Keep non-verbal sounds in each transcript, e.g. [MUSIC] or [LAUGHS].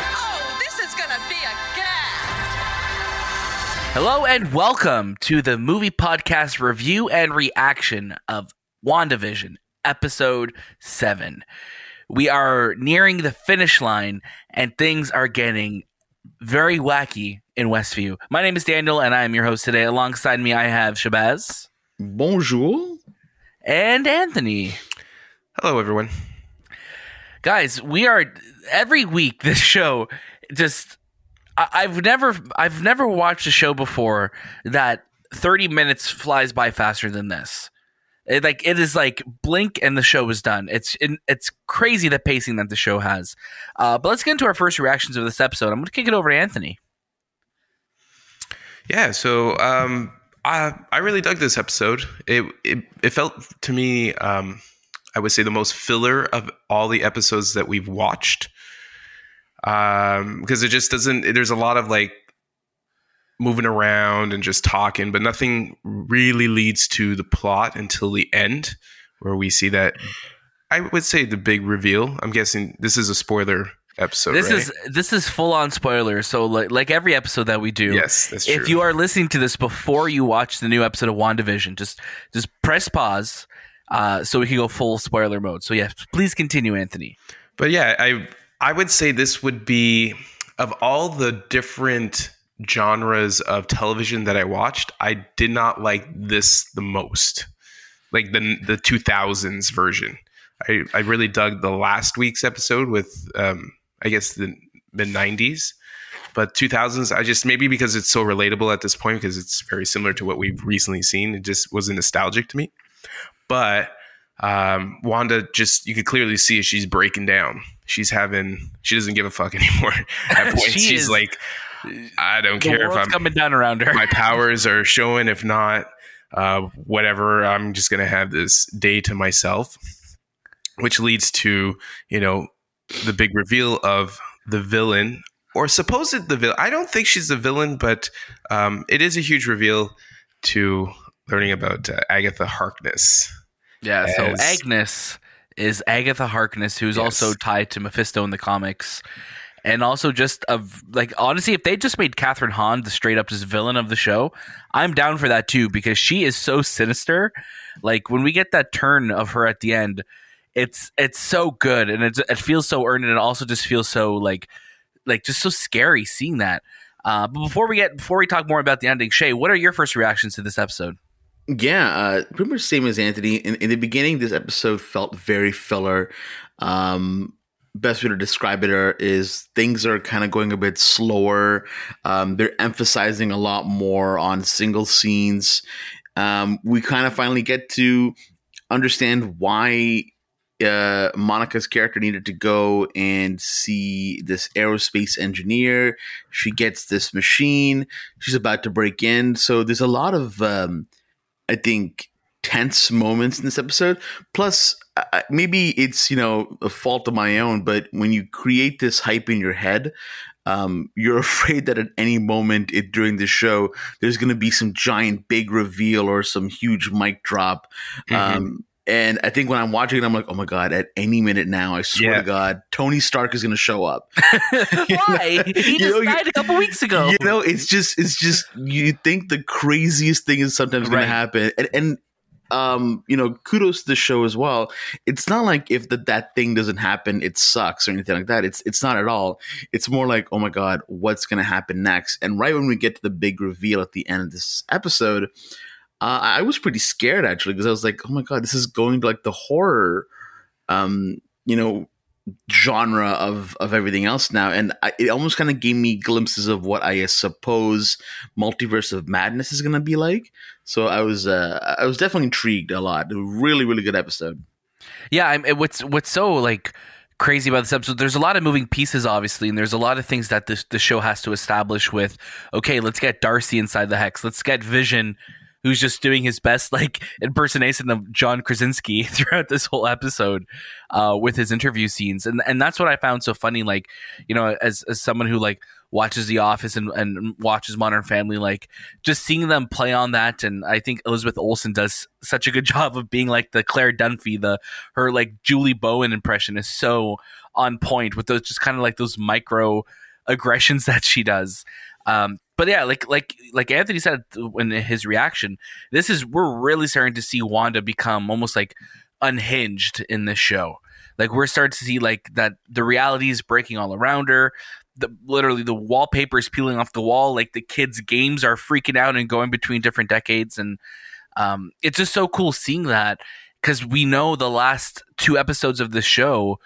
Oh, this is gonna be a gas! Hello and welcome to the movie podcast review and reaction of WandaVision, episode 7. We are nearing the finish line and things are getting very wacky in Westview. My name is Daniel and I am your host today. Alongside me, I have Shahbaz Bonjour. and Anthony. Hello, everyone. Guys, we are every week this show just I, I've never I've never watched a show before that 30 minutes flies by faster than this. It, like it is like blink and the show is done. It's it, it's crazy the pacing that the show has. Uh, but let's get into our first reactions of this episode. I'm going to kick it over to Anthony. Yeah, so um, I I really dug this episode. It it, it felt to me, um, I would say, the most filler of all the episodes that we've watched. Um, because it just doesn't. There's a lot of like moving around and just talking, but nothing really leads to the plot until the end, where we see that. I would say the big reveal. I'm guessing this is a spoiler episode. This right? is this is full on spoiler. So like like every episode that we do. yes, that's true. if you are listening to this before you watch the new episode of WandaVision, just just press pause uh, so we can go full spoiler mode. So yeah, please continue, Anthony. But yeah, I I would say this would be of all the different genres of television that I watched, I did not like this the most. Like the the 2000s version. I, I really dug the last week's episode with um I guess the mid 90s. But 2000s, I just maybe because it's so relatable at this point because it's very similar to what we've recently seen, it just was nostalgic to me. But um, Wanda just you could clearly see she's breaking down. She's having she doesn't give a fuck [LAUGHS] anymore. At [LAUGHS] points, She she's is- like, I don't care if I'm coming down around her. my [LAUGHS] powers are showing. If not, uh, whatever. I'm just gonna have this day to myself, which leads to you know the big reveal of the villain or supposed the villain. I don't think she's the villain, but um, it is a huge reveal to learning about uh, Agatha Harkness. yeah. So Agnes is Agatha Harkness, who's Yes. also tied to Mephisto in the comics. And also, just of like honestly, if they just made Kathryn Hahn the straight up just villain of the show, I'm down for that too because she is so sinister. Like when we get that turn of her at the end, it's it's so good and it's, it feels so earned and it also just feels so like like just so scary seeing that. Uh, but before we get before we talk more about the ending, Shay, what are your first reactions to this episode? Yeah, uh, pretty much same as Anthony. In, in the beginning, this episode felt very filler. Um, best way to describe it is things are kind of going a bit slower. Um, they're emphasizing a lot more on single scenes. Um, we kind of finally get to understand why uh, Monica's character needed to go and see this aerospace engineer. She gets this machine. She's about to break in. So there's a lot of, um, I think, tense moments in this episode. Plus, uh, maybe it's you know a fault of my own, but when you create this hype in your head. Um, you're [LAUGHS] afraid that at any moment it, during the show, there's going to be some giant big reveal or some huge mic drop. Mhm. Um, and I think when I'm watching it, I'm like, oh my God, at any minute now, I swear Yeah. to God, Tony Stark is going to show up. [LAUGHS] Why? [LAUGHS] He just know, died a couple weeks ago. You know, it's just, it's just, you think the craziest thing is sometimes going Right. to happen. And, and, um, you know, kudos to the show as well. It's not like if the, that thing doesn't happen, it sucks or anything like that. It's, it's not at all. It's more like, oh my God, what's going to happen next? And right when we get to the big reveal at the end of this episode, uh, I was pretty scared actually because I was like, oh my god, this is going to like the horror, um, you know, genre of of everything else now, and I, it almost kind of gave me glimpses of what I suppose multiverse of madness is going to be like. So I was uh, I was definitely intrigued a lot. A really really good episode. Yeah, I'm, what's what's so like crazy about this episode? There's a lot of moving pieces, obviously, and there's a lot of things that this the show has to establish. With okay, let's get Darcy inside the hex. Let's get Vision, who's just doing his best like impersonation of John Krasinski [LAUGHS] throughout this whole episode uh, with his interview scenes, and and that's what I found so funny. Like you know, as as someone who like watches The Office and, and watches Modern Family, like just seeing them play on that, and I think Elizabeth Olsen does such a good [LAUGHS] job of being like the Claire Dunphy, the her like Julie Bowen impression is so on point with those just kind of like those micro aggressions [LAUGHS] that she does. Um, but yeah, like like like Anthony said in his reaction, this is we're really starting to see Wanda become almost like unhinged in this show. Like we're starting to see like that the reality is breaking all around her. The literally the wallpaper is peeling off the wall. Like the kids' games are freaking out and going between different decades, and um, it's just so cool seeing that because we know the last two episodes of the show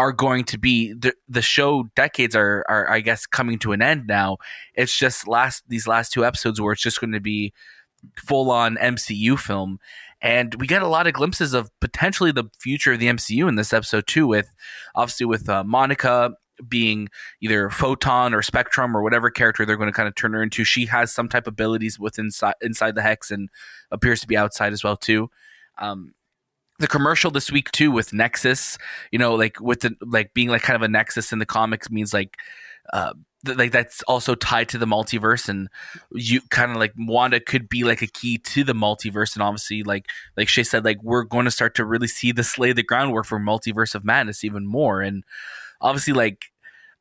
are going to be the the show decades are are I guess coming to an end now. It's just last these last two episodes where it's just going to be full on MCU film. And we get a lot of glimpses of potentially the future of the MCU in this episode too, with obviously with uh, Monica being either photon or spectrum or whatever character they're going to kind of turn her into. She has some type of abilities within inside, the hex and appears to be outside as well too. Um, the commercial this week too with Nexus, you know, like with the like being like kind of a Nexus in the comics means like uh th- like that's also tied to the multiverse and you kind of like Wanda could be like a key to the multiverse and obviously like like Shay said like we're going to start to really see the lay the groundwork for multiverse of madness even more. And obviously like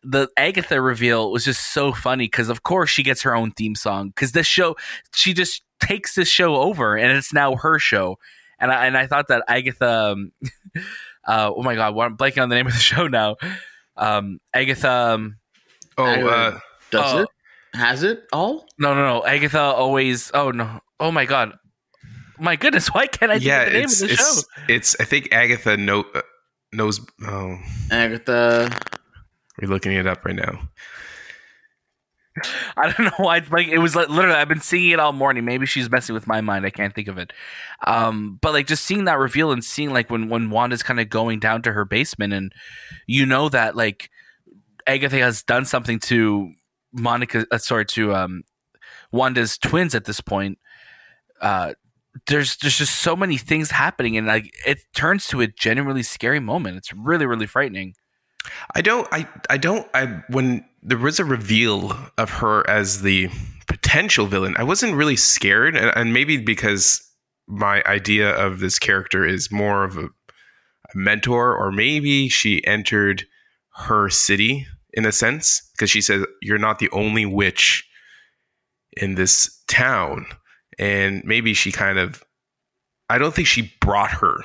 the Agatha reveal was just so funny because of course she gets her own theme song because this show she just takes this show over and it's now her show and I and I thought that Agatha, um, [LAUGHS] uh, oh my god, I'm blanking on the name of the show now. Um, Agatha. Um, Oh, uh, Does Oh. it? Has it all? no, no, no. Agatha always. Oh no. Oh my god. My goodness, why can't I think yeah, of the name of it's the show? it's, it's I think Agatha know, uh, knows. Oh, Agatha. we're looking it up right now. I don't know why. Like it was like literally, I've been seeing it all morning. Maybe she's messing with my mind. I can't think of it. Um, but like just seeing that reveal and seeing like when when Wanda's kind of going down to her basement, and you know that like Agatha has done something to Monica. Uh, sorry, to um, Wanda's twins at this point. Uh, there's there's just so many things happening, and like it turns to a genuinely scary moment. It's really really frightening. I don't. I. I don't. I when there was a reveal of her as the potential villain, I wasn't really scared, and, and maybe because my idea of this character is more of a, a mentor, or maybe she entered her city in a sense because she says you're not the only witch in this town, and maybe she kind of. I don't think she brought her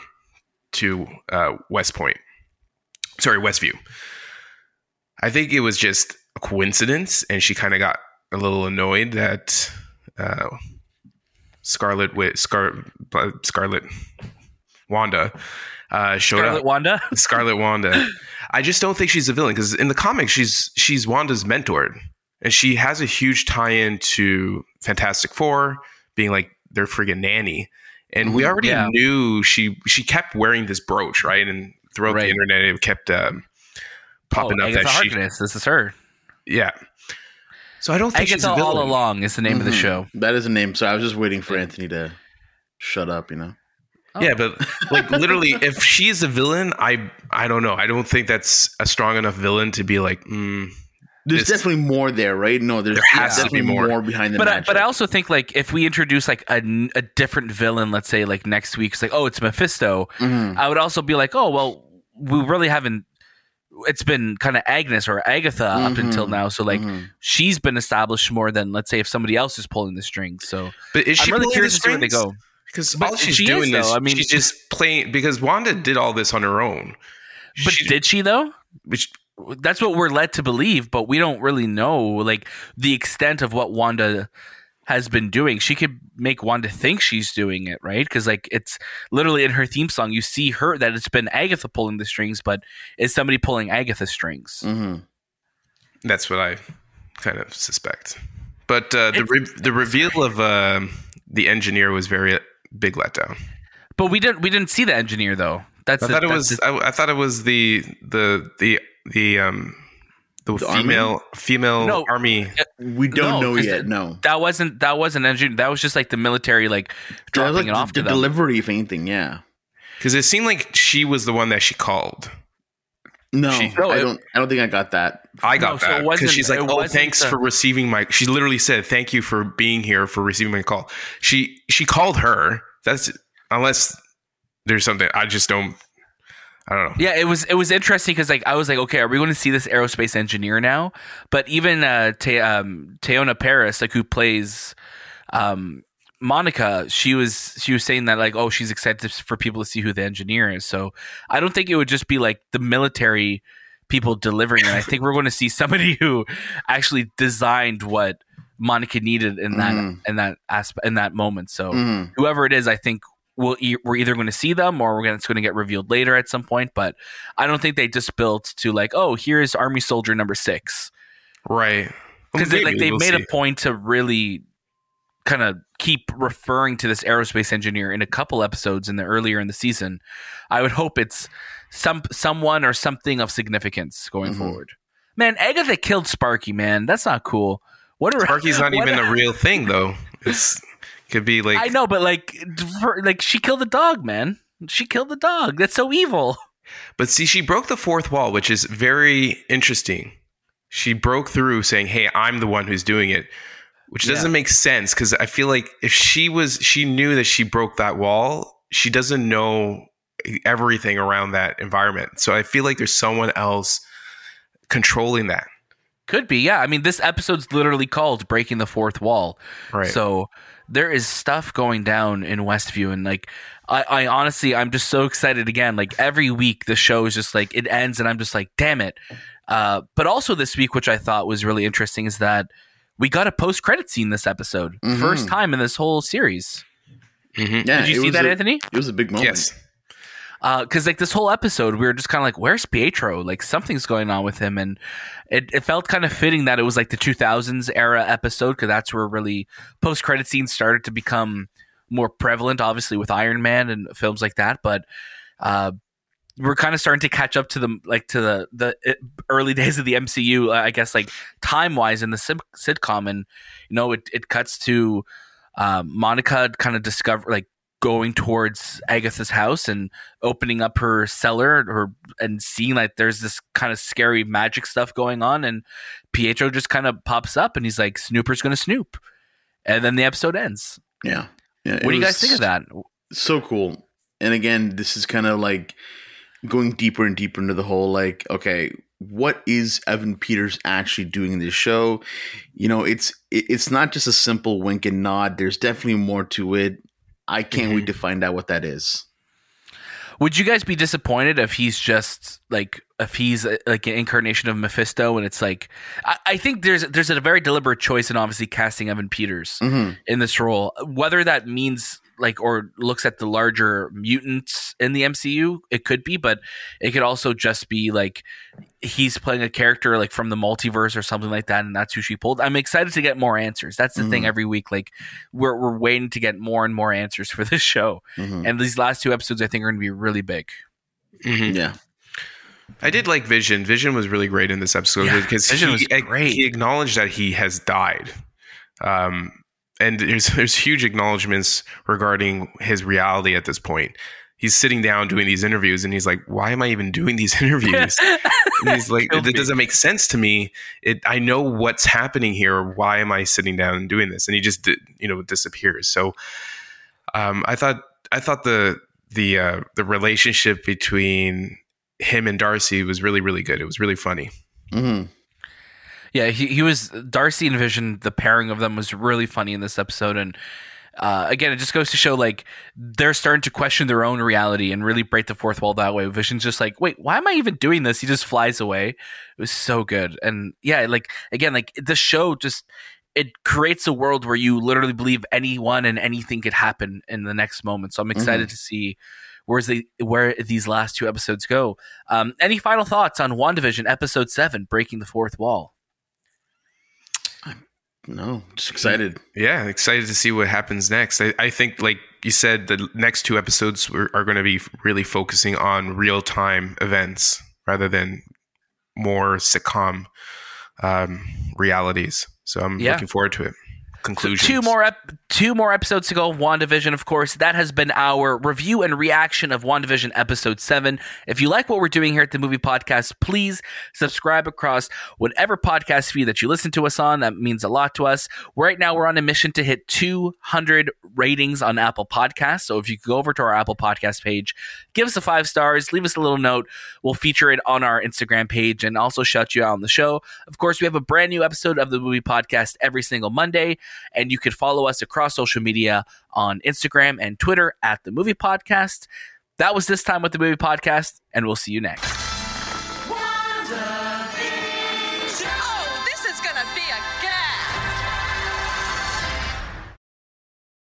to uh, West Point sorry, Westview. I think it was just a coincidence, and she kind of got a little annoyed that uh, Scarlet with Scar uh, Scarlet Wanda uh, showed Scarlet up. Wanda. [LAUGHS] Scarlet Wanda. I just don't think she's a villain because in the comics she's she's Wanda's mentor, and she has a huge tie-in to Fantastic Four, being like their friggin' nanny. And we Mhm. already Yeah. knew she she kept wearing this brooch, right? And throughout Right. the internet, it kept um, popping oh, up Agatha that she, This is her. yeah. So I don't think she's Agatha a all along is the name of the Mhm. show. That is a name. So I was just waiting for Anthony to shut up. You know. Yeah, but like [LAUGHS] literally, if she's a villain, I I don't know. I don't think that's a strong enough villain to be like. Mm, There's This- definitely more there, right? No, there's, There has there's to be definitely more. behind the but I, but I also think like if we introduce like a different villain, let's say like next week, it's like oh it's Mephisto. Mhm. I would also be like oh well we really haven't. It's been kind of Agnes or Agatha up Mhm. until now, so like Mhm. she's been established more than let's say if somebody else is pulling the strings. So but is she I'm really pulling curious the to see where they strings? go. Because all she's she doing is, though. I mean- she's just playing. Because Wanda did all this on her own. But She- did she though? which That's what we're led to believe, but we don't really know like the extent of what Wanda has been doing. She could make Wanda think she's doing it, right? Because like it's literally in her theme song, you see her that it's been Agatha pulling the strings, but is somebody pulling Agatha's strings? Mhm. that's what I kind of suspect. But uh, the re- the reveal of um the engineer was very uh, big letdown. But we didn't we didn't see the engineer though. That's I the- thought it was. the- I, I thought it was the the the the um the, The army? female female No. army. We don't No, know 'cause yet. the- No. that wasn't that wasn't engineer. That was just like the military like dropping like it off the, to the them. delivery, if anything. Yeah. Because it seemed like she was the one that she called. No, She- No, I don't. I don't think I got that. I got No, it that because wasn't- she's like, "Oh, thanks the- for receiving my." She literally said, "Thank you for being here for receiving my call." She she called her. That's unless there's something I just don't. I don't know. Yeah, it was it was interesting because like I was like, okay, are we going to see this aerospace engineer now? But even uh, Te- um, Teyonah Parris, like who plays um, Monica, she was she was saying that like, oh, she's excited for people to see who the engineer is. So I don't think it would just be like the military people delivering it. I think we're going to see somebody [LAUGHS] who actually designed what Monica needed in that Mhm. in that aspect in that moment. So Mhm. whoever it is, I think we'll e- we're either going to see them or we're gonna, it's going to get revealed later at some point. But I don't think they just built to like, oh, here's Army Soldier number six Right. because they, like they we'll made see. a point to really kind of keep referring to this aerospace engineer in a couple episodes in the earlier in the season. I would hope it's some someone or something of significance going Mhm. forward. Man, Agatha killed Sparky. Man, that's not cool. What a Sparky's [LAUGHS] not what even a- a real thing though. It's could be like I know, but like, for, like she killed the dog, man. She killed the dog. That's so evil. But see, she broke the fourth wall, which is very interesting. She broke through saying, Hey, I'm the one who's doing it, which doesn't Yeah. make sense because I feel like if she was, she knew that she broke that wall, she doesn't know everything around that environment. So I feel like there's someone else controlling that. Could be, yeah. I mean, this episode's literally called "Breaking the Fourth Wall," Right. so there is stuff going down in Westview, and like, I, I honestly, I'm just so excited again. Like every week, the show is just like it ends, and I'm just like, damn it. Uh, but also this week, which I thought was really interesting, is that we got a post credit scene this episode, Mhm. first time in this whole series. Mhm. Yeah, Did you see that, a- Anthony? It was a big moment. Yes. Because like this whole episode we were just kind of like where's pietro? Like something's going on with him and it, it felt kind of fitting that it was like the 2000s era episode because that's where really post-credit scenes started to become more prevalent obviously with iron man and films like that but uh we're kind of starting to catch up to the like to the the uh, early [LAUGHS] days of the MCU, uh, I guess, like time wise in the sim- sitcom, and you know, it, it cuts to um, Monica kind of discover like going towards Agatha's house and opening up her cellar or and seeing like there's this kind of scary magic stuff going on and Pietro just kind of pops up and he's like Snooper's going to snoop and then the episode ends. Yeah. yeah What do you guys think of that? So cool. And again, this is kind of like going deeper and deeper into the whole like, okay, what is Evan Peters actually doing in this show? You know, it's it's not just a simple wink and nod. There's definitely more to it. I can't Mm-hmm. wait to find out what that is. Would you guys be disappointed if he's just like if he's uh, like an incarnation of Mephisto and it's like I, I think there's there's a very deliberate choice in obviously casting Evan Peters hmm in this role. Whether that means like or looks at the larger mutants in the MCU, it could be, but it could also just be like he's playing a character like from the multiverse or something like that, and that's who she pulled. I'm excited to get more answers. That's the thing Mhm. every week. Like we're we're waiting to get more and more answers for this [LAUGHS] show. hmm And these last two episodes I think are gonna be really big. Mhm. Yeah. I did like Vision. Vision was really great in this episode Yeah, because Vision he, was great. he acknowledged that he has died. Um, and there's there's huge acknowledgments regarding his reality at this point. He's sitting down doing these interviews, and he's like, "Why am I even doing these [LAUGHS] interviews?" and he's like, Killed "It me. doesn't make sense to me. It I know what's happening here. Why am I sitting down and doing this?" And he just you know disappears. So, um, I thought I thought the the uh, the relationship between him and Darcy was really really good. It was really funny. hmm Yeah, he, he was Darcy and Vision. The pairing of them was really funny in this episode, and uh, again, it just goes to show like they're starting to question their own reality and really break the fourth wall that way. Vision's just like, wait, why am I even doing this? He just flies away. It was so good, and yeah, like again, like the show just it creates a world where you literally believe anyone and anything could happen in the next moment. So I'm excited to see. Where's the where these last two episodes go? Um, any final thoughts on WandaVision episode seven, breaking the fourth wall? No, just excited. Yeah, excited to see what happens next. I, I think, like you said, the next two episodes are, are going to be really focusing on real time events rather than more sitcom um, realities. So I'm Yeah. looking forward to it. Conclusions. Two more ep- two more episodes to go. WandaVision, of course. That has been our review and reaction of WandaVision episode seven. If you like what we're doing here at the Movie Podcast, please subscribe across whatever podcast feed that you listen to us on. That means a lot to us. Right now, we're on a mission to hit 200 ratings on Apple Podcasts. So if you go over to our Apple Podcast page, give us a five stars, leave us a little note. We'll feature it on our Instagram page and also shout you out on the show. Of course, we have a brand new episode of the Movie Podcast every single Monday, and you could follow us across social media on Instagram and Twitter at the Movie Podcast. That was this time with the Movie Podcast, and we'll see you next.